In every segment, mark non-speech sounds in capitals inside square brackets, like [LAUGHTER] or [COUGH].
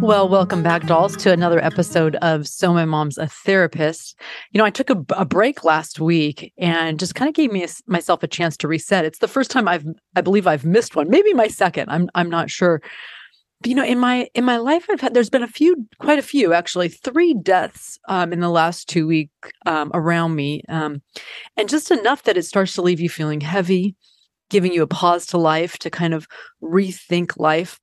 Well, welcome back, dolls, to another episode of So My Mom's a Therapist. You know, I took a, a break last week and just kind of gave me a, myself a chance to reset. It's the first time I've, I believe, I've missed one. Maybe my second. I'm, I'm not sure. But, you know, in my in my life, I've had there's been a few, quite a few, actually, three deaths um, in the last two weeks um, around me, um, and just enough that it starts to leave you feeling heavy, giving you a pause to life to kind of rethink life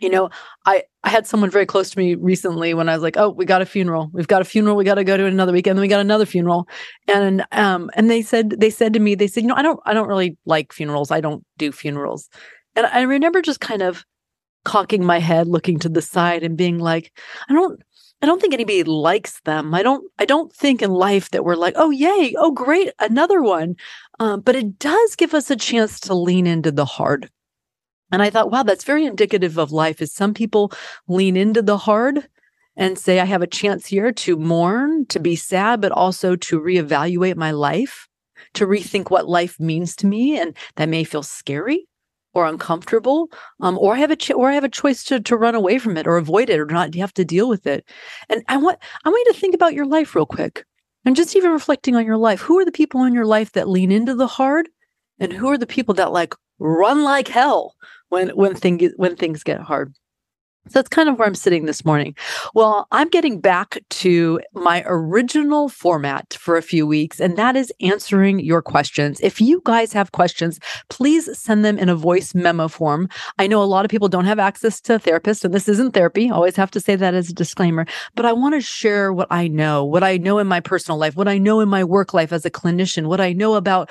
you know i i had someone very close to me recently when i was like oh we got a funeral. We've got a funeral. We got to go to another weekend. Then we got another funeral. And um and they said they said to me they said you know i don't i don't really like funerals. I don't do funerals. And i remember just kind of cocking my head looking to the side and being like i don't I don't think anybody likes them. I don't I don't think in life that we're like, oh yay, oh great, another one. Um, but it does give us a chance to lean into the hard and I thought, wow, that's very indicative of life is some people lean into the hard and say, I have a chance here to mourn, to be sad, but also to reevaluate my life, to rethink what life means to me. And that may feel scary or uncomfortable, um, or I have a ch- or I have a choice to to run away from it or avoid it or not have to deal with it. And I want I want you to think about your life real quick, and just even reflecting on your life. Who are the people in your life that lean into the hard, and who are the people that like run like hell when when thing when things get hard. So that's kind of where I'm sitting this morning. Well, I'm getting back to my original format for a few weeks, and that is answering your questions. If you guys have questions, please send them in a voice memo form. I know a lot of people don't have access to therapists, and this isn't therapy. I always have to say that as a disclaimer, but I want to share what I know, what I know in my personal life, what I know in my work life as a clinician, what I know about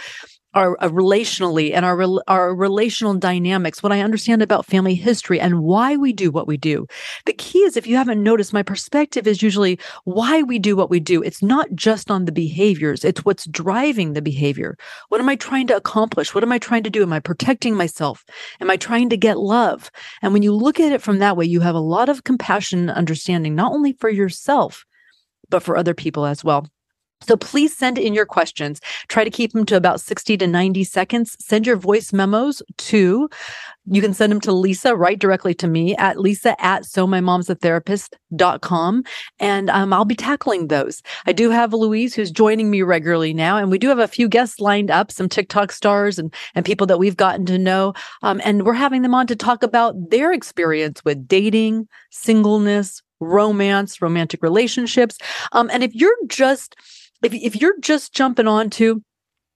our uh, relationally and our our relational dynamics, what I understand about family history and why we do what we do. The key is if you haven't noticed my perspective is usually why we do what we do. It's not just on the behaviors, it's what's driving the behavior. What am I trying to accomplish? What am I trying to do? Am I protecting myself? Am I trying to get love? And when you look at it from that way, you have a lot of compassion and understanding not only for yourself but for other people as well. So please send in your questions. Try to keep them to about 60 to 90 seconds. Send your voice memos to, you can send them to Lisa, right directly to me at lisa at so my mom's therapist.com. And um, I'll be tackling those. I do have Louise who's joining me regularly now. And we do have a few guests lined up, some TikTok stars and, and people that we've gotten to know. Um, and we're having them on to talk about their experience with dating, singleness, romance, romantic relationships. Um, and if you're just, if, if you're just jumping on to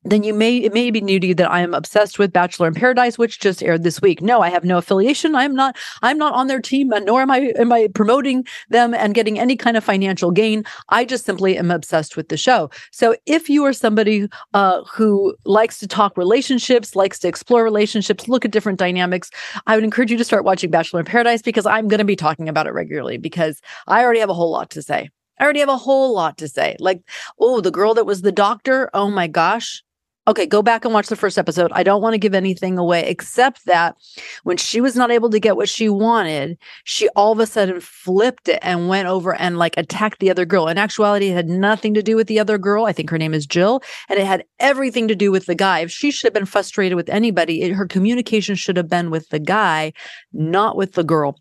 then you may it may be new to you that I am obsessed with Bachelor in Paradise, which just aired this week. No, I have no affiliation. I'm not I'm not on their team, and nor am I am I promoting them and getting any kind of financial gain. I just simply am obsessed with the show. So if you are somebody uh, who likes to talk relationships, likes to explore relationships, look at different dynamics, I would encourage you to start watching Bachelor in Paradise because I'm going to be talking about it regularly because I already have a whole lot to say. I already have a whole lot to say. Like, oh, the girl that was the doctor. Oh my gosh. Okay, go back and watch the first episode. I don't want to give anything away except that when she was not able to get what she wanted, she all of a sudden flipped it and went over and like attacked the other girl. In actuality, it had nothing to do with the other girl. I think her name is Jill, and it had everything to do with the guy. If she should have been frustrated with anybody, it, her communication should have been with the guy, not with the girl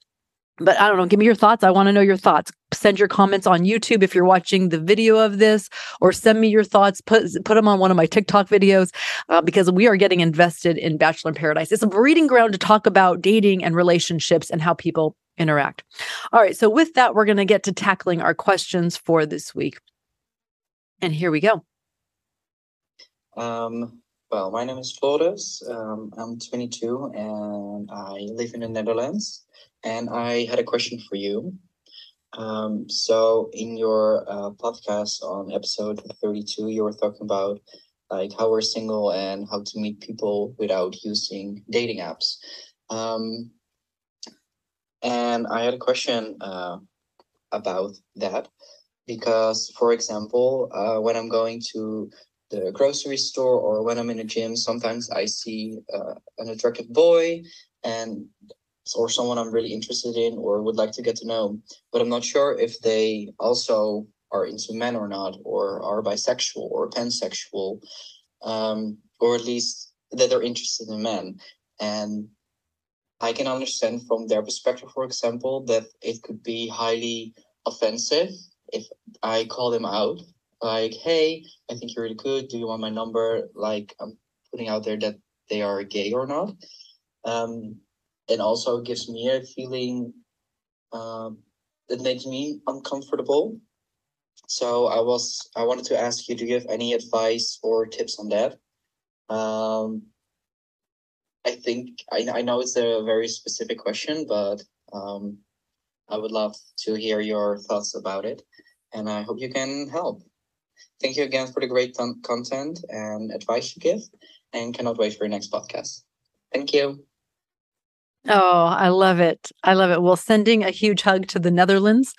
but I don't know. Give me your thoughts. I want to know your thoughts. Send your comments on YouTube if you're watching the video of this, or send me your thoughts. Put put them on one of my TikTok videos uh, because we are getting invested in Bachelor in Paradise. It's a breeding ground to talk about dating and relationships and how people interact. All right. So with that, we're going to get to tackling our questions for this week. And here we go. Um, well, my name is Floris. Um, I'm 22 and I live in the Netherlands and I had a question for you. Um, so in your uh, podcast on episode 32, you were talking about like how we're single and how to meet people without using dating apps. Um, and I had a question uh, about that because, for example, uh, when I'm going to the grocery store or when I'm in a gym, sometimes I see uh, an attractive boy and or someone I'm really interested in or would like to get to know, but I'm not sure if they also are into men or not, or are bisexual or pansexual, um, or at least that they're interested in men. And I can understand from their perspective, for example, that it could be highly offensive if I call them out, like, hey, I think you're really good. Do you want my number? Like, I'm putting out there that they are gay or not. Um, and also gives me a feeling um, that makes me uncomfortable. So I was I wanted to ask you, do you have any advice or tips on that? Um, I think I, I know it's a very specific question, but um, I would love to hear your thoughts about it, and I hope you can help. Thank you again for the great con- content and advice you give, and cannot wait for your next podcast. Thank you. Oh, I love it. I love it. Well, sending a huge hug to the Netherlands.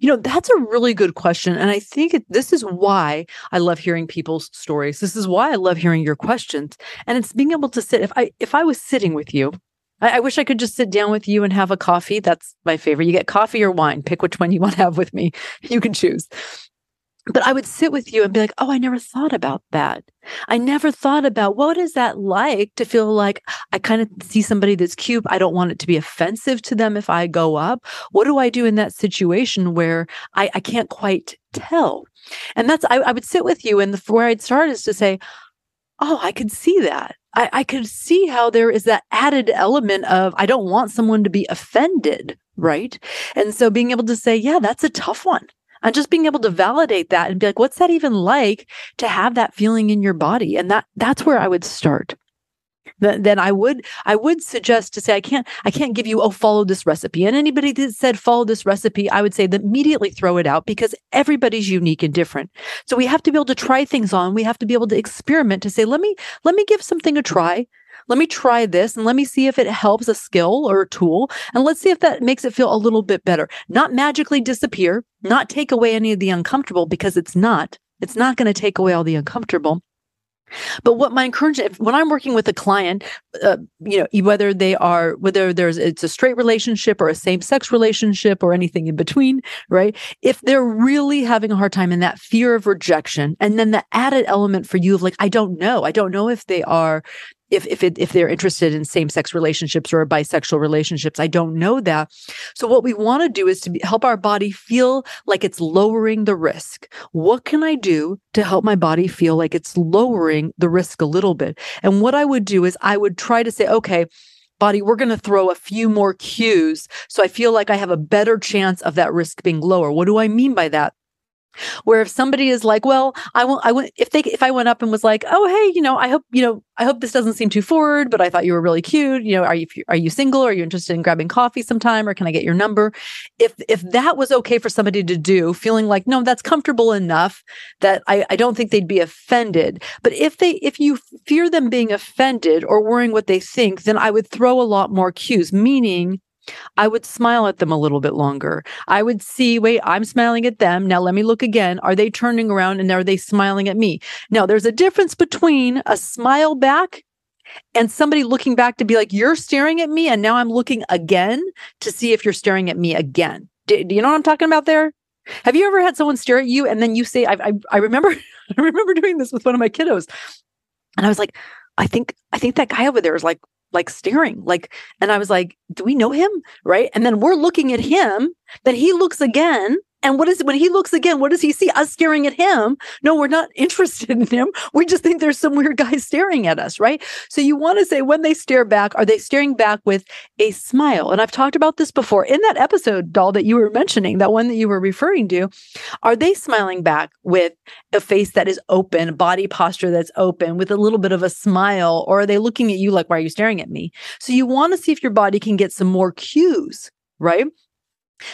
You know, that's a really good question. And I think it, this is why I love hearing people's stories. This is why I love hearing your questions. And it's being able to sit if I if I was sitting with you, I wish I could just sit down with you and have a coffee. That's my favorite. You get coffee or wine. Pick which one you want to have with me. You can choose but I would sit with you and be like, oh, I never thought about that. I never thought about what is that like to feel like I kind of see somebody that's cute. I don't want it to be offensive to them if I go up. What do I do in that situation where I, I can't quite tell? And that's, I, I would sit with you and the, where I'd start is to say, oh, I could see that. I, I could see how there is that added element of, I don't want someone to be offended. Right. And so being able to say, yeah, that's a tough one and just being able to validate that and be like what's that even like to have that feeling in your body? And that that's where i would start. Then I would I would suggest to say I can't I can't give you oh follow this recipe. And anybody that said follow this recipe I would say that immediately throw it out because everybody's unique and different. So we have to be able to try things on. We have to be able to experiment to say let me let me give something a try let me try this and let me see if it helps a skill or a tool. And let's see if that makes it feel a little bit better. Not magically disappear, not take away any of the uncomfortable because it's not. It's not going to take away all the uncomfortable. But what my encouragement, when I'm working with a client, uh, you know, whether they are, whether there's, it's a straight relationship or a same sex relationship or anything in between, right? If they're really having a hard time in that fear of rejection, and then the added element for you of like, I don't know, I don't know if they are if if it, if they're interested in same sex relationships or bisexual relationships. I don't know that. So what we want to do is to be, help our body feel like it's lowering the risk. What can I do to help my body feel like it's lowering the risk a little bit? And what I would do is I would try to say, okay body, we're going to throw a few more cues. So I feel like I have a better chance of that risk being lower. What do I mean by that? Where if somebody is like well i will i went if they if i went up and was like oh hey you know i hope you know i hope this doesn't seem too forward but i thought you were really cute you know are you are you single? Are you interested in grabbing coffee sometime or can i get your number? If if that was okay for somebody to do feeling like no that's comfortable enough that i i don't think they'd be offended. But if they if you fear them being offended or worrying what they think then i would throw a lot more cues meaning I would smile at them a little bit longer. I would see, wait, I'm smiling at them. Now let me look again. Are they turning around and are they smiling at me? Now there's a difference between a smile back and somebody looking back to be like, you're staring at me. And now I'm looking again to see if you're staring at me again. Do, do you know what I'm talking about there? Have you ever had someone stare at you and then you say, I, I, I remember, [LAUGHS] I remember doing this with one of my kiddos. And I was like, I think, I think that guy over there is like like staring like and i was like do we know him? Right? And then we're looking at him then he looks again and what is when he looks again, what does he see? Us staring at him. No, we're not [LAUGHS] interested in him. We just think there's some weird guy staring at us, right? So you want to say when they stare back, are they staring back with a smile? And I've talked about this before in that episode, doll, that you were mentioning, that one that you were referring to. Are they smiling back with a face that is open, body posture that's open, with a little bit of a smile? Or are they looking at you like, why are you staring at me? So you want to see if your body can get some more cues right?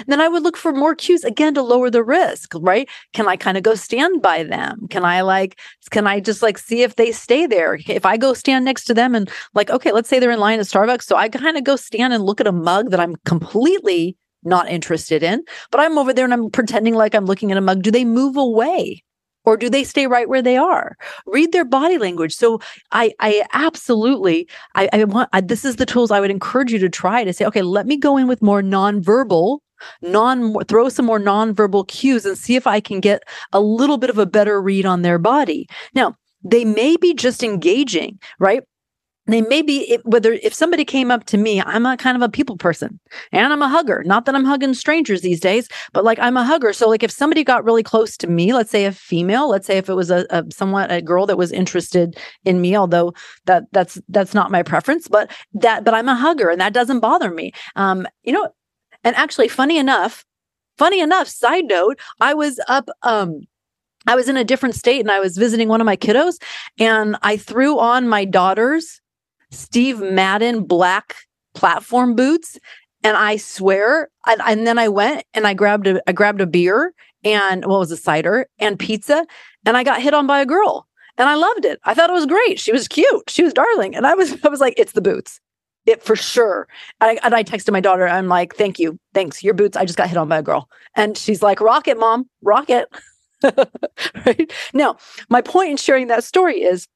Then I would look for more cues again to lower the risk, right? Can I kind of go stand by them? Can I like, can I just like see if they stay there? If I go stand next to them and like, okay, let's say they're in line at Starbucks. So I kind of go stand and look at a mug that I'm completely not interested in, but I'm over there and I'm pretending like I'm looking at a mug. Do they move away? Or do they stay right where they are? Read their body language. So I, I absolutely, I, I want. I, this is the tools I would encourage you to try to say, okay, let me go in with more nonverbal non throw some more nonverbal cues and see if I can get a little bit of a better read on their body. Now, they may be just engaging, right? they maybe whether if somebody came up to me i'm a kind of a people person and i'm a hugger not that i'm hugging strangers these days but like i'm a hugger so like if somebody got really close to me let's say a female let's say if it was a, a somewhat a girl that was interested in me although that that's that's not my preference but that but i'm a hugger and that doesn't bother me um you know and actually funny enough funny enough side note i was up um I was in a different state and I was visiting one of my kiddos and I threw on my daughter's Steve Madden black platform boots. And I swear, and, and then I went and I grabbed a I grabbed a beer and what was a cider and pizza, and I got hit on by a girl. And I loved it. I thought it was great. She was cute. She was darling. And I was [LAUGHS] I was like, it's the boots. It for sure. I, and I texted my daughter. I'm like, thank you. Thanks. Your boots. I just got hit on by a girl. And she's like, rocket, mom, rocket. [LAUGHS] right. Now, my point in sharing that story is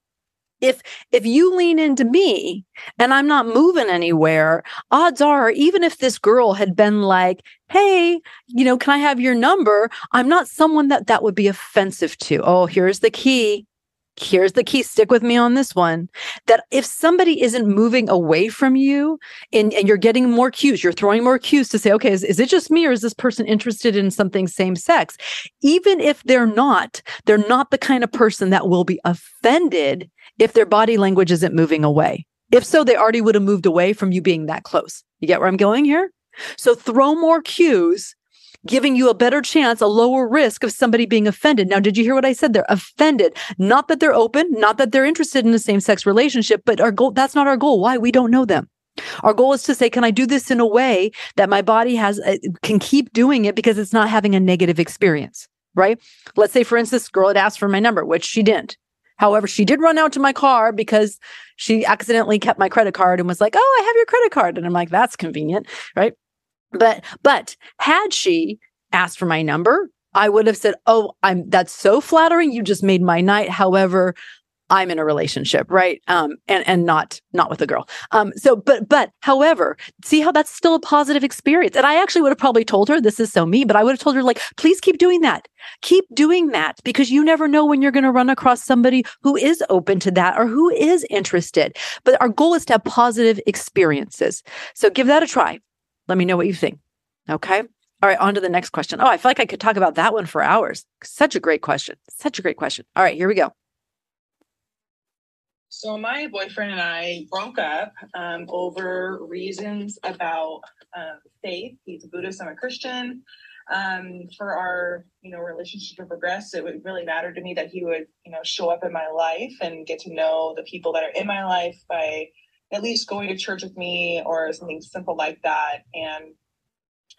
if if you lean into me and i'm not moving anywhere odds are even if this girl had been like hey you know can i have your number i'm not someone that that would be offensive to oh here's the key here's the key stick with me on this one that if somebody isn't moving away from you and, and you're getting more cues you're throwing more cues to say okay is, is it just me or is this person interested in something same sex even if they're not they're not the kind of person that will be offended if their body language isn't moving away. If so, they already would have moved away from you being that close. You get where I'm going here? So throw more cues, giving you a better chance, a lower risk of somebody being offended. Now, did you hear what I said? They're offended. Not that they're open, not that they're interested in a same sex relationship, but our goal, that's not our goal. Why? We don't know them. Our goal is to say, can I do this in a way that my body has, uh, can keep doing it because it's not having a negative experience, right? Let's say, for instance, girl had asked for my number, which she didn't. However, she did run out to my car because she accidentally kept my credit card and was like, "Oh, I have your credit card." And I'm like, "That's convenient." Right? But but had she asked for my number, I would have said, "Oh, I'm that's so flattering. You just made my night." However, I'm in a relationship, right? Um, and and not not with a girl. Um, so but but however, see how that's still a positive experience. And I actually would have probably told her this is so me, but I would have told her like, please keep doing that. Keep doing that because you never know when you're going to run across somebody who is open to that or who is interested. But our goal is to have positive experiences. So give that a try. Let me know what you think. Okay. All right, on to the next question. Oh, I feel like I could talk about that one for hours. Such a great question. Such a great question. All right, here we go. So my boyfriend and I broke up um, over reasons about uh, faith. He's a Buddhist. I'm a Christian. Um, for our, you know, relationship to progress, it would really matter to me that he would, you know, show up in my life and get to know the people that are in my life by at least going to church with me or something simple like that. And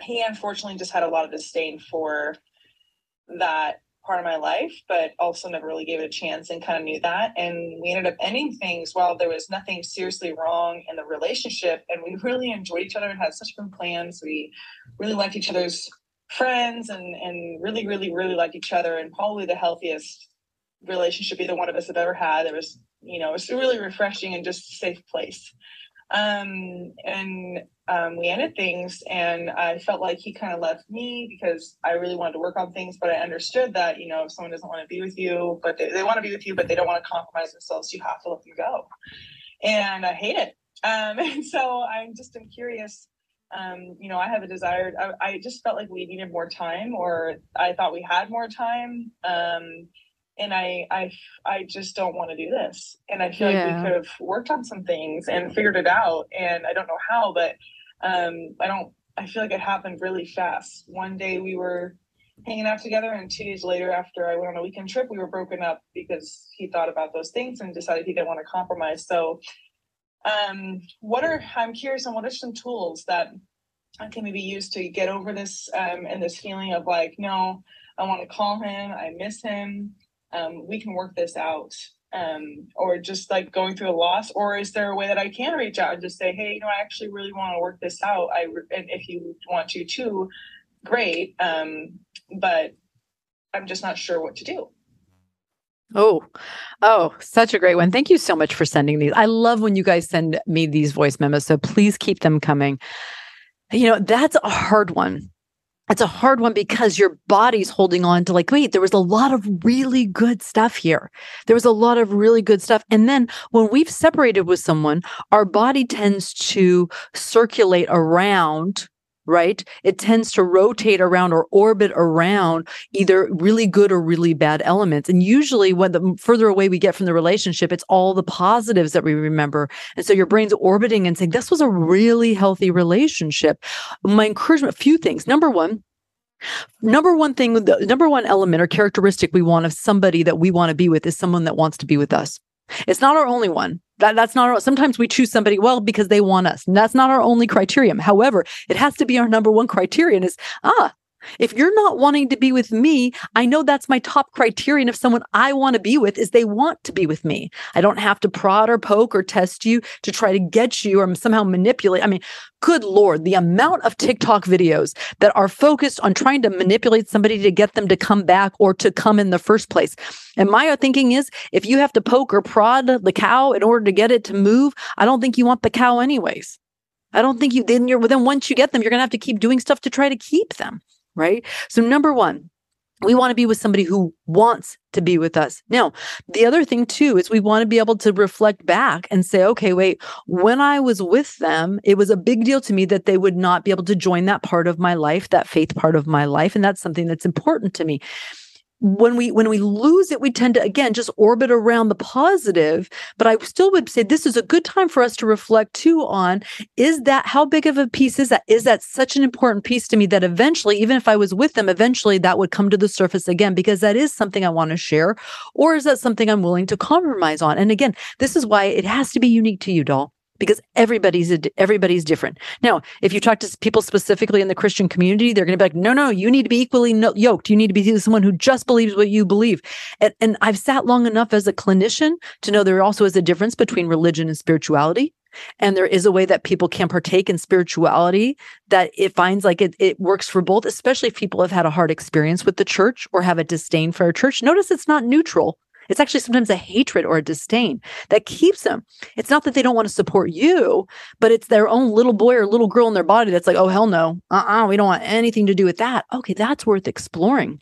he unfortunately just had a lot of disdain for that part of my life, but also never really gave it a chance and kind of knew that. And we ended up ending things while there was nothing seriously wrong in the relationship. And we really enjoyed each other and had such good plans. We really liked each other's friends and, and really, really, really liked each other and probably the healthiest relationship either one of us have ever had. It was, you know, it's really refreshing and just a safe place. Um, and um, we ended things and I felt like he kind of left me because I really wanted to work on things, but I understood that, you know, if someone doesn't want to be with you, but they, they want to be with you, but they don't want to compromise themselves, you have to let them go. And I hate it. Um, [LAUGHS] and so I'm just I'm curious. Um, you know, I have a desired, I, I, just felt like we needed more time or I thought we had more time. Um, and I I I just don't want to do this. And I feel yeah. like we could have worked on some things and figured it out. And I don't know how, but um, I don't. I feel like it happened really fast. One day we were hanging out together, and two days later, after I went on a weekend trip, we were broken up because he thought about those things and decided he didn't want to compromise. So, um, what are I'm curious on what are some tools that I can maybe use to get over this um, and this feeling of like, no, I want to call him, I miss him um, we can work this out um, or just like going through a loss or is there a way that i can reach out and just say hey you know i actually really want to work this out i and if you want to too great um, but i'm just not sure what to do Oh, oh, such a great one. Thank you so much for sending these. I love when you guys send me these voice memos. So please keep them coming. You know, that's a hard one it's a hard one because your body's holding on to like wait there was a lot of really good stuff here. There was a lot of really good stuff. And then when we've separated with someone our body tends to circulate around right? It tends to rotate around or orbit around either really good or really bad elements. And usually, when the further away we get from the relationship, it's all the positives that we remember. And so your brain's orbiting and saying, This was a really healthy relationship. My encouragement, a few things. Number one, Number one thing, the number one element or characteristic we want of somebody that we want to be with is someone that wants to be with us. It's not our only one. That, that's not our, sometimes we choose somebody well because they want us. And that's not our only criterion. However, it has to be our number one criterion is ah, if you're not wanting to be with me, I know that's my top criterion of someone I want to be with is they want to be with me. I don't have to prod or poke or test you to try to get you or somehow manipulate. I mean, good lord, the amount of TikTok videos that are focused on trying to manipulate somebody to get them to come back or to come in the first place. And my thinking is if you have to poke or prod the cow in order to get it to move, I don't think you want the cow anyways. I don't think you then you're then once you get them, you're gonna have to keep doing stuff to try to keep them right? So, number one, we want to be with somebody who wants to be with us. Now, the other thing too is we want to be able to reflect back and say, okay, wait, when I was with them, it was a big deal to me that they would not be able to join that part of my life, that faith part of my life. And that's something that's important to me when we when we lose it we tend to again just orbit around the positive. But i still would say this is a good time for us to reflect too on is that how big of a piece is that? Is that such an important piece to me that eventually even if i was with them eventually that would come to the surface again because that is something i want to share or is that something i'm willing to compromise on? And again this is why it has to be unique to you doll because everybody's a, everybody's different. Now, if you talk to people specifically in the Christian community, they're going to be like, "No, no, you need to be equally no- yoked. You need to be someone who just believes what you believe." And, and I've sat long enough as a clinician to know there also is a difference between religion and spirituality. And there is a way that people can partake in spirituality that it finds like it, it works for both, especially if people have had a hard experience with the church or have a disdain for a church. Notice it's not neutral. It's actually sometimes a hatred or a disdain that keeps them. It's not that they don't want to support you, but it's their own little boy or little girl in their body that's like, oh, hell no. Uh uh-uh, uh we don't want anything to do with that. Okay, that's worth exploring.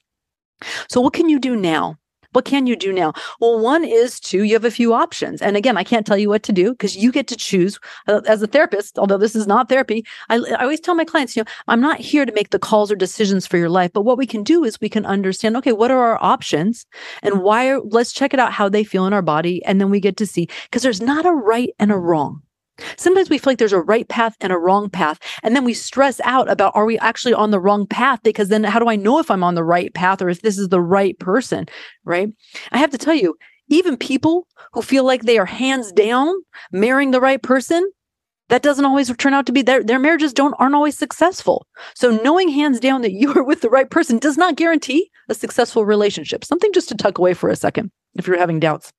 So, what can you do now? What can you do now? Well, one is to you have a few options. And again, I can't tell you what to do because you get to choose uh, as a therapist, although this is not therapy. I, I always tell my clients, you know, I'm not here to make the calls or decisions for your life, but what we can do is we can understand, okay, what are our options and why are, let's check it out how they feel in our body. And then we get to see because there's not a right and a wrong. Sometimes we feel like there's a right path and a wrong path. And then we stress out about are we actually on the wrong path? Because then how do I know if I'm on the right path or if this is the right person? Right. I have to tell you, even people who feel like they are hands down marrying the right person, that doesn't always turn out to be their their marriages don't aren't always successful. So knowing hands down that you [LAUGHS] are with the right person does not guarantee a successful relationship. Something just to tuck away for a second if you're having doubts.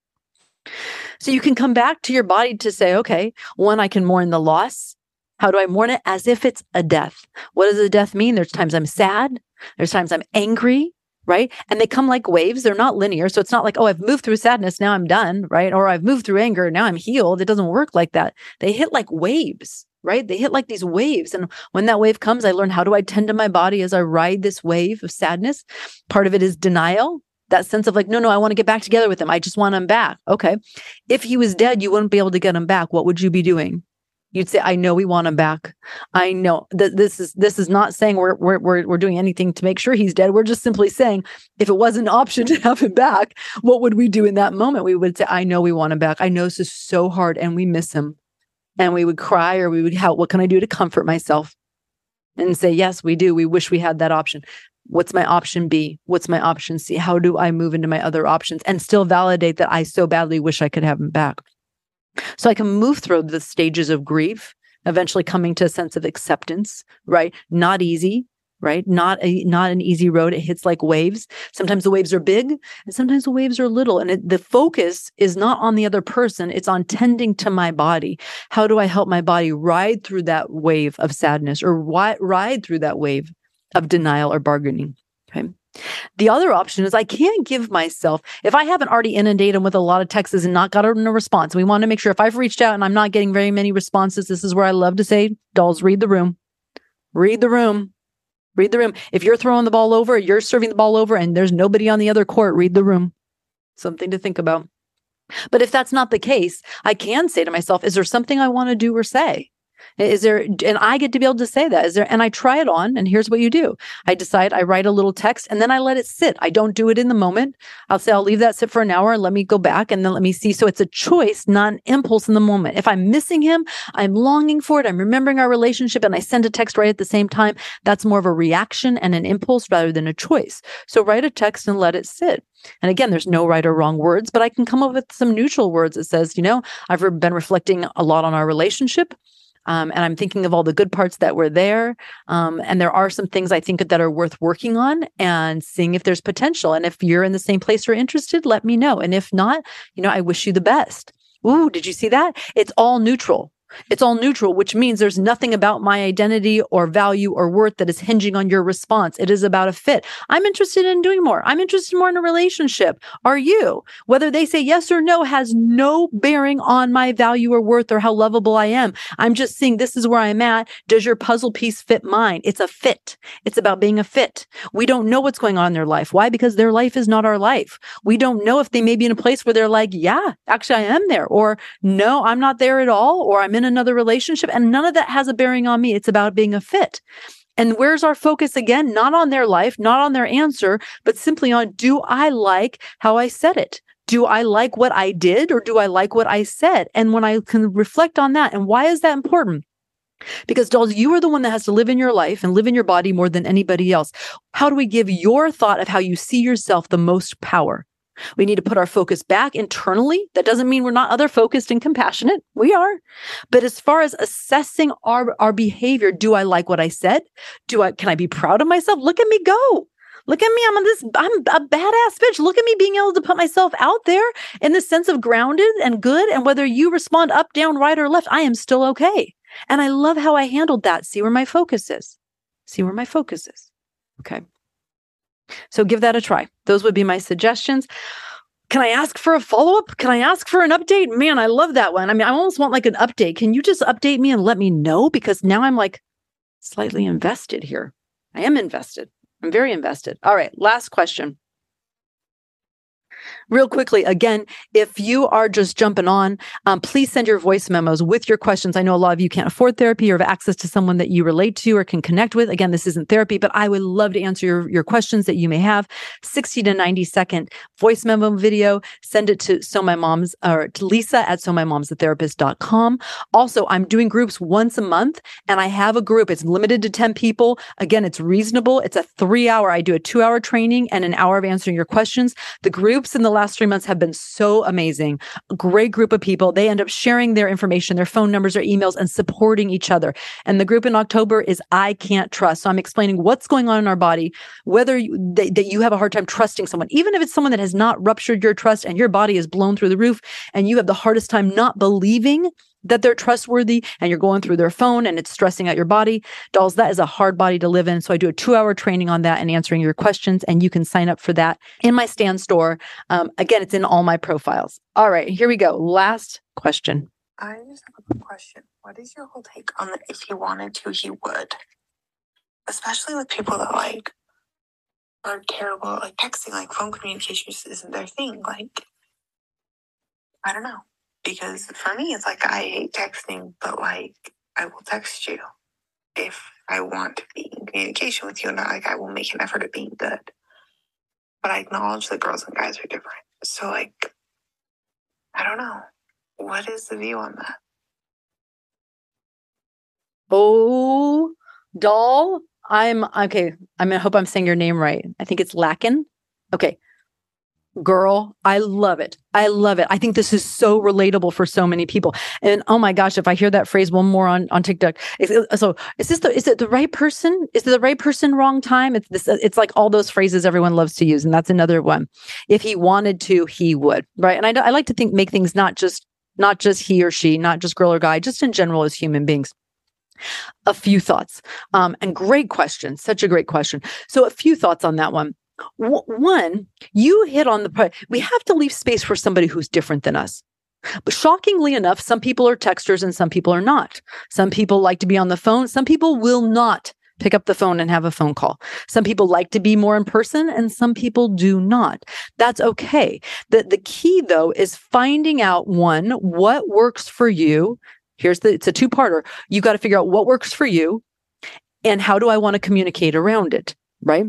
So you can come back to your body to say, okay, one, I can mourn the loss. How do I mourn it? As if it's a death. What does a death mean? There's times I'm sad. There's times I'm angry, right? And they come like waves. They're not linear. So it's not like, oh, I've moved through sadness. Now I'm done, right? Or I've moved through anger. Now I'm healed. It doesn't work like that. They hit like waves, right? They hit like these waves. And when that wave comes, I learn how do I tend to my body as I ride this wave of sadness? Part of it is denial that sense of like, no, no, I want to get back together with him. I just want him back. Okay. If he was dead, you wouldn't be able to get him back. What would you be doing? You'd say, I know we want him back. I know that this is this is not saying we're, we're we're we're doing anything to make sure he's dead. We're just simply saying if it was an option [LAUGHS] to have him back, what would we do in that moment? We would say, I know we want him back. I know this is so hard and we miss him. And we would cry or we would help. What can I do to comfort myself? And say, yes, we do. We wish we had that option. What's my option B? What's my option C? How do I move into my other options and still validate that I so badly wish I could have him back? So I can move through the stages of grief, eventually coming to a sense of acceptance, right? Not easy, right? Not a not an easy road. It hits like waves. Sometimes the waves are big and sometimes the waves are little. And it, the focus is not on the other person, it's on tending to my body. How do I help my body ride through that wave of sadness or wi- ride through that wave of denial or bargaining. Okay. The other option is I can't give myself, if I haven't already inundated them with a lot of texts and not gotten a response, we want to make sure if I've reached out and I'm not getting very many responses, this is where I love to say, dolls, read the room. Read the room. Read the room. If you're throwing the ball over, you're serving the ball over, and there's nobody on the other court, read the room. Something to think about. But if that's not the case, I can say to myself, is there something I want to do or say? Is there, and I get to be able to say that. Is there, and I try it on, and here's what you do. I decide I write a little text and then I let it sit. I don't do it in the moment. I'll say, I'll leave that sit for an hour and let me go back and then let me see. So it's a choice, not an impulse in the moment. If I'm missing him, I'm longing for it. I'm remembering our relationship and I send a text right at the same time. That's more of a reaction and an impulse rather than a choice. So write a text and let it sit. And again, there's no right or wrong words, but I can come up with some neutral words that says, you know, I've been reflecting a lot on our relationship. Um, and I'm thinking of all the good parts that were there. Um, and there are some things I think that are worth working on and seeing if there's potential. And if you're in the same place or interested, let me know. And if not, you know, I wish you the best. Ooh, did you see that? It's all neutral. It's all neutral, which means there's nothing about my identity or value or worth that is hinging on your response. It is about a fit. I'm interested in doing more. I'm interested more in a relationship. Are you? Whether they say yes or no has no bearing on my value or worth or how lovable I am. I'm just seeing this is where I'm at. Does your puzzle piece fit mine? It's a fit. It's about being a fit. We don't know what's going on in their life. Why? Because their life is not our life. We don't know if they may be in a place where they're like, yeah, actually I am there, or no, I'm not there at all, or I'm in in another relationship. And none of that has a bearing on me. It's about being a fit. And where's our focus again? Not on their life, not on their answer, but simply on do I like how I said it? Do I like what I did or do I like what I said? And when I can reflect on that, and why is that important? Because, dolls, you are the one that has to live in your life and live in your body more than anybody else. How do we give your thought of how you see yourself the most power? We need to put our focus back internally. That doesn't mean we're not other focused and compassionate. We are. But as far as assessing our, our behavior, do I like what I said? Do I can I be proud of myself? Look at me go. Look at me. I'm on this, I'm a badass bitch. Look at me being able to put myself out there in the sense of grounded and good. And whether you respond up, down, right, or left, I am still okay. And I love how I handled that. See where my focus is. See where my focus is. Okay. So give that a try. Those would be my suggestions. Can I ask for a follow up? Can I ask for an update? Man, I love that one. I mean, I almost want like an update. Can you just update me and let me know? Because now I'm like slightly invested here. I am invested. I'm very invested. All right, last question. Real quickly, again, if you are just jumping on, um, please send your voice memos with your questions. I know a lot of you can't afford therapy or have access to someone that you relate to or can connect with. Again, this isn't therapy, but I would love to answer your, your questions that you may have. 60 to 90 second voice memo video. Send it to So My Mom's or to Lisa at So My Mom's the therapist.com. Also, I'm doing groups once a month and I have a group. It's limited to 10 people. Again, it's reasonable. It's a three hour, I do a two hour training and an hour of answering your questions. The groups in the last three months have been so amazing. A great group of people. They end up sharing their information, their phone numbers, their emails, and supporting each other. And the group in October is I Can't Trust. So I'm explaining what's going on in our body, whether you, that, that you have a hard time trusting someone, even if it's someone that has not ruptured your trust and your body is blown through the roof and you have the hardest time not believing that they're trustworthy and you're going through their phone and it's stressing out your body. Dolls, that is a hard body to live in. So I do a two hour training on that and answering your questions. And you can sign up for that in my Stan Store. Um, again, it's in all my profiles. All right, here we go. Last question. I just have a question. What is your whole take on the if he wanted to, he would? Especially with people that like are terrible at like texting, like phone communication just isn't their thing. Like, I don't know because for me it's like I hate texting, but like I will text you if I want to be in communication with you, and like I will make an effort at being good. But I acknowledge that girls and guys are different. So like, I don't know. What is the view on that? Oh, doll. I'm okay. I'm gonna hope I'm saying your name right. I think it's Lakin. Okay. Girl, I love it. I love it. I think this is so relatable for so many people. And oh my gosh, if I hear that phrase one more on, on TikTok, so is this the, is it the right person? Is it the right person, wrong time? It's this, it's like all those phrases everyone loves to use. And that's another one. If he wanted to, he would. Right. And I, I like to think, make things not just, not just he or she, not just girl or guy, just in general as human beings a few thoughts um, and great question such a great question so a few thoughts on that one one, you hit on the we have to leave space for somebody who's different than us. But shockingly enough, some people are texters and some people are not. Some people like to be on the phone. Some people will not pick up the phone and have a phone call. Some people like to be more in person and some people do not. That's okay. The, the key though is finding out one, what works for you. Here's the, it's a two parter. You got to figure out what works for you and how do I want to communicate around it, right?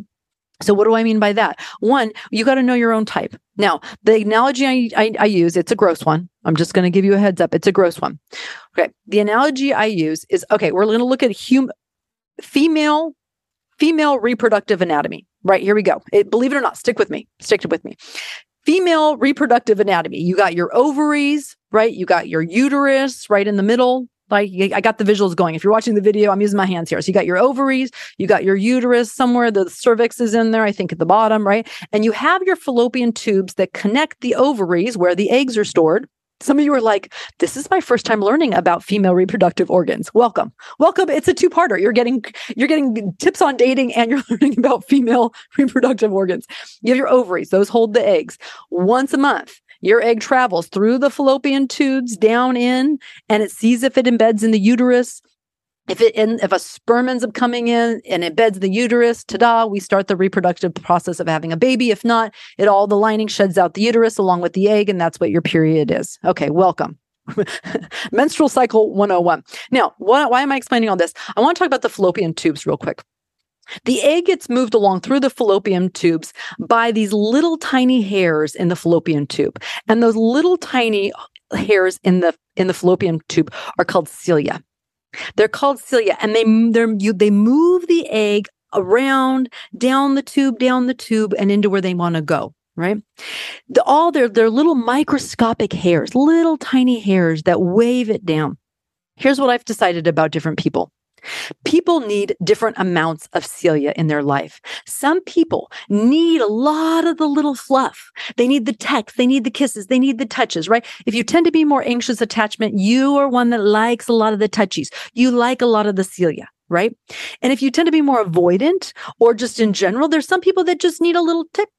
So what do I mean by that? One, you got to know your own type. Now, the analogy I, I, I use, it's a gross one. I'm just going to give you a heads up. It's a gross one. Okay. The analogy I use is okay. We're going to look at human, female, female reproductive anatomy. Right here we go. It, believe it or not, stick with me. Stick with me. Female reproductive anatomy. You got your ovaries, right? You got your uterus right in the middle. Like I got the visuals going. If you're watching the video, I'm using my hands here. So you got your ovaries, you got your uterus somewhere, the cervix is in there, I think at the bottom, right? And you have your fallopian tubes that connect the ovaries where the eggs are stored. Some of you are like, this is my first time learning about female reproductive organs. Welcome. Welcome. It's a two-parter. You're getting you're getting tips on dating and you're [LAUGHS] learning about female [LAUGHS] reproductive organs. You have your ovaries, those hold the eggs. Once a month, your egg travels through the fallopian tubes down in, and it sees if it embeds in the uterus. If it in, if a sperm ends up coming in and embeds the uterus, ta-da, we start the reproductive process of having a baby. If not, it all the lining sheds out the uterus along with the egg, and that's what your period is. Okay, welcome. [LAUGHS] Menstrual cycle 101. Now, why, why am I explaining all this? I want to talk about the fallopian tubes real quick. The egg gets moved along through the fallopian tubes by these little tiny hairs in the fallopian tube. And those little tiny hairs in the in the fallopian tube are called cilia. They're called cilia and they they they move the egg around down the tube, down the tube and into where they want to go, right? The, all their their little microscopic hairs, little tiny hairs that wave it down. Here's what I've decided about different people. People need different amounts of cilia in their life. Some people need a lot of the little fluff. They need the text, they need the kisses, they need the touches, right? If you tend to be more anxious attachment, you are one that likes a lot of the touchies. You like a lot of the cilia right? And if you tend to be more avoidant or just in general, there's some people that just need a little tip,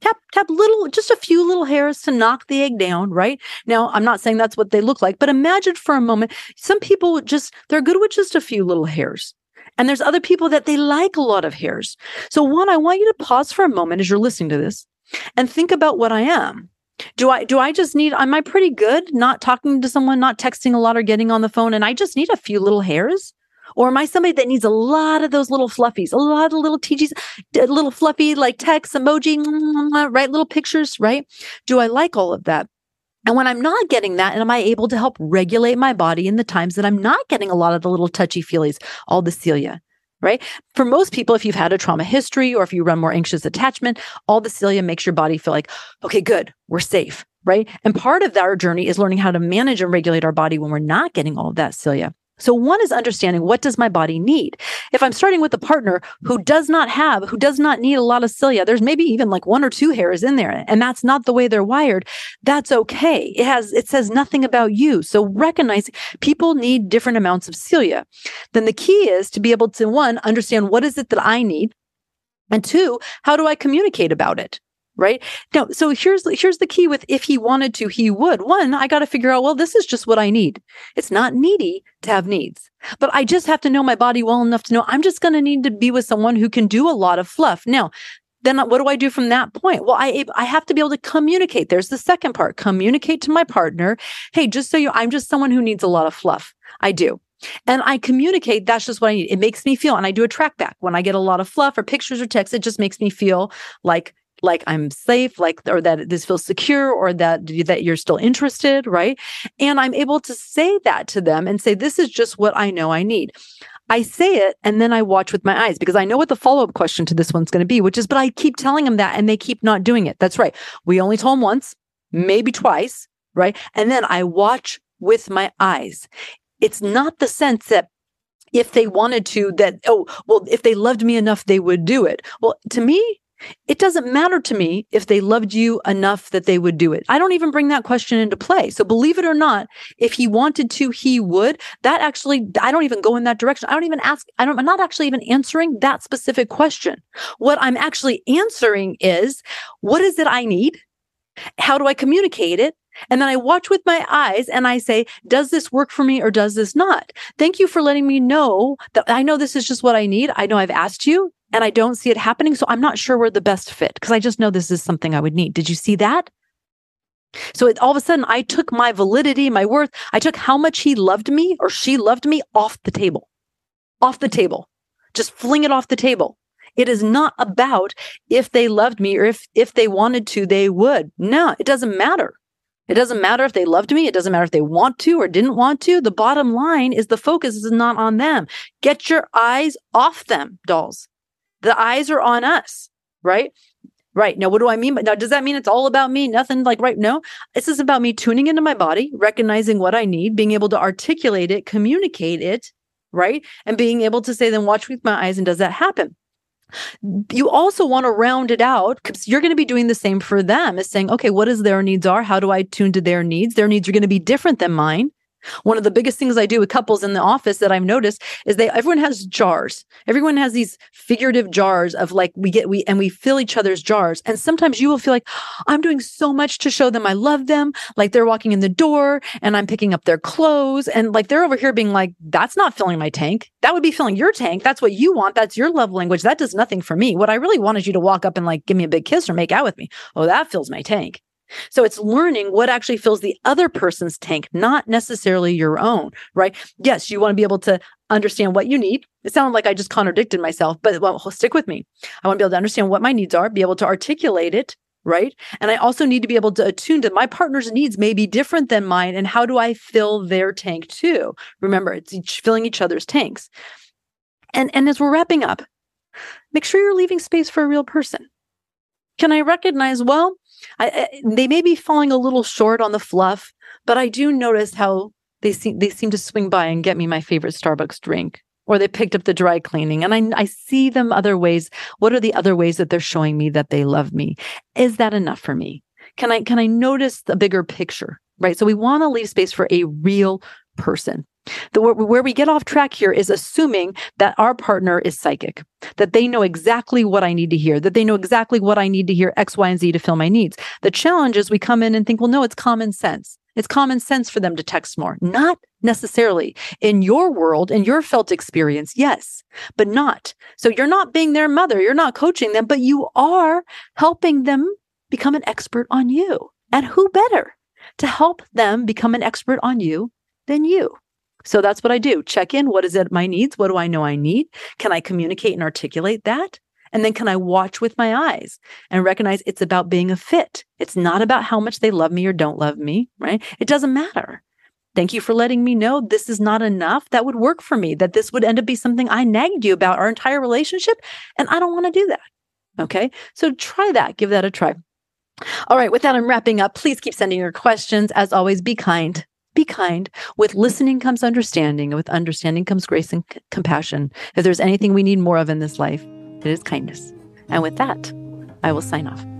tap tap little just a few little hairs to knock the egg down right? Now i'm not saying that's what they look like but imagine for a moment some people just they're good with just a few little hairs. And there's other people that they like a lot of hairs. So one i want you to pause for a moment as you're listening to this and think about what i am. Do i do i just need am i pretty good not talking to someone not texting a lot or getting on the phone and i just need a few little hairs or am I somebody that needs a lot of those little fluffies, a lot of little TGs, little fluffy like text, emoji, right? Little pictures, right? Do I like all of that? And when I'm not getting that, and am I able to help regulate my body in the times that I'm not getting a lot of the little touchy feelies, all the cilia, right? For most people, if you've had a trauma history or if you run more anxious attachment, all the cilia makes your body feel like, okay, good, we're safe, right? And part of our journey is learning how to manage and regulate our body when we're not getting all of that cilia. So one is understanding what does my body need? If I'm starting with a partner who does not have, who does not need a lot of cilia, there's maybe even like one or two hairs in there and that's not the way they're wired. That's okay. It has, it says nothing about you. So recognize people need different amounts of cilia. Then the key is to be able to one, understand what is it that I need? And two, how do I communicate about it? Right? Now so here's here's the key with if he wanted to he would. One i got to figure out well this is just what i need. It's not needy to have needs but i just have to know my body well enough to know i'm just going to need to be with someone who can do a lot of fluff. Now then what do i do from that point? Well i i have to be able to communicate. There's the second part communicate to my partner hey just so you i'm just someone who needs a lot of fluff. I do. And I communicate, that's just what I need. It makes me feel, and I do a track back. When I get a lot of fluff or pictures or texts, it just makes me feel like like I'm safe, like or that this feels secure or that that you're still interested, right? And I'm able to say that to them and say this is just what I know I need. I say it and then I watch with my eyes because I know what the follow-up question to this one's going to be, which is but I keep telling them that and they keep not doing it. That's right. We only told them once, maybe twice, right? And then I watch with my eyes. It's not the sense that if they wanted to that oh well if they loved me enough they would do it well to me it doesn't matter to me if they loved you enough that they would do it. I don't even bring that question into play. So believe it or not, if he wanted to, he would. That actually, I don't even go in that direction. I don't even ask, I don't, I'm not actually even answering that specific question. What I'm actually answering is, what is it I need? How do I communicate it? And then I watch with my eyes and I say, does this work for me or does this not? Thank you for letting me know that I know this is just what I need. I know I've asked you and I don't see it happening. So I'm not sure we're the best fit because I just know this is something I would need. Did you see that? So it, all of a sudden, I took my validity, my worth, I took how much he loved me or she loved me off the table, off the table, just fling it off the table. It is not about if they loved me or if if they wanted to, they would. No, it doesn't matter. It doesn't matter if they loved me. It doesn't matter if they want to or didn't want to. The bottom line is the focus is not on them. Get your eyes off them, dolls. The eyes are on us, right? Right. Now, what do I mean? Now, does that mean it's all about me? Nothing like, right? No, this is about me tuning into my body, recognizing what I need, being able to articulate it, communicate it, right? And being able to say, then watch with my eyes. And does that happen? you also want to round it out because you're going to be doing the same for them is saying okay what is their needs are how do i tune to their needs their needs are going to be different than mine one of the biggest things I do with couples in the office that I've noticed is they everyone has jars. Everyone has these figurative jars of like we get we and we fill each other's jars. And sometimes you will feel like I'm doing so much to show them I love them, like they're walking in the door and I'm picking up their clothes and like they're over here being like that's not filling my tank. That would be filling your tank. That's what you want. That's your love language. That does nothing for me. What I really want is you to walk up and like give me a big kiss or make out with me. Oh, that fills my tank. So it's learning what actually fills the other person's tank, not necessarily your own, right? Yes, you want to be able to understand what you need. It sounded like I just contradicted myself, but well, stick with me. I want to be able to understand what my needs are, be able to articulate it, right? And I also need to be able to attune to my partner's needs may be different than mine. And how do I fill their tank too? Remember, it's each filling each other's tanks. And, and as we're wrapping up, make sure you're leaving space for a real person. Can I recognize, well, I, I, they may be falling a little short on the fluff, but I do notice how they seem they seem to swing by and get me my favorite Starbucks drink, or they picked up the dry cleaning, and I I see them other ways. What are the other ways that they're showing me that they love me? Is that enough for me? Can I can I notice the bigger picture? Right. So we want to leave space for a real person. The, where we get off track here is assuming that our partner is psychic, that they know exactly what I need to hear, that they know exactly what I need to hear X, Y, and Z to fill my needs. The challenge is we come in and think, well, no, it's common sense. It's common sense for them to text more. Not necessarily. In your world, in your felt experience, yes, but not. So you're not being their mother, you're not coaching them, but you are helping them become an expert on you. And who better to help them become an expert on you than you? So that's what I do. Check in. What is it? My needs? What do I know I need? Can I communicate and articulate that? And then can I watch with my eyes and recognize it's about being a fit? It's not about how much they love me or don't love me, right? It doesn't matter. Thank you for letting me know this is not enough. That would work for me, that this would end up be something I nagged you about our entire relationship. And I don't want to do that. Okay. So try that. Give that a try. All right. With that, I'm wrapping up. Please keep sending your questions. As always, be kind be kind. With listening comes understanding, and with understanding comes grace and c- compassion. If there's anything we need more of in this life, it is kindness. And with that, I will sign off.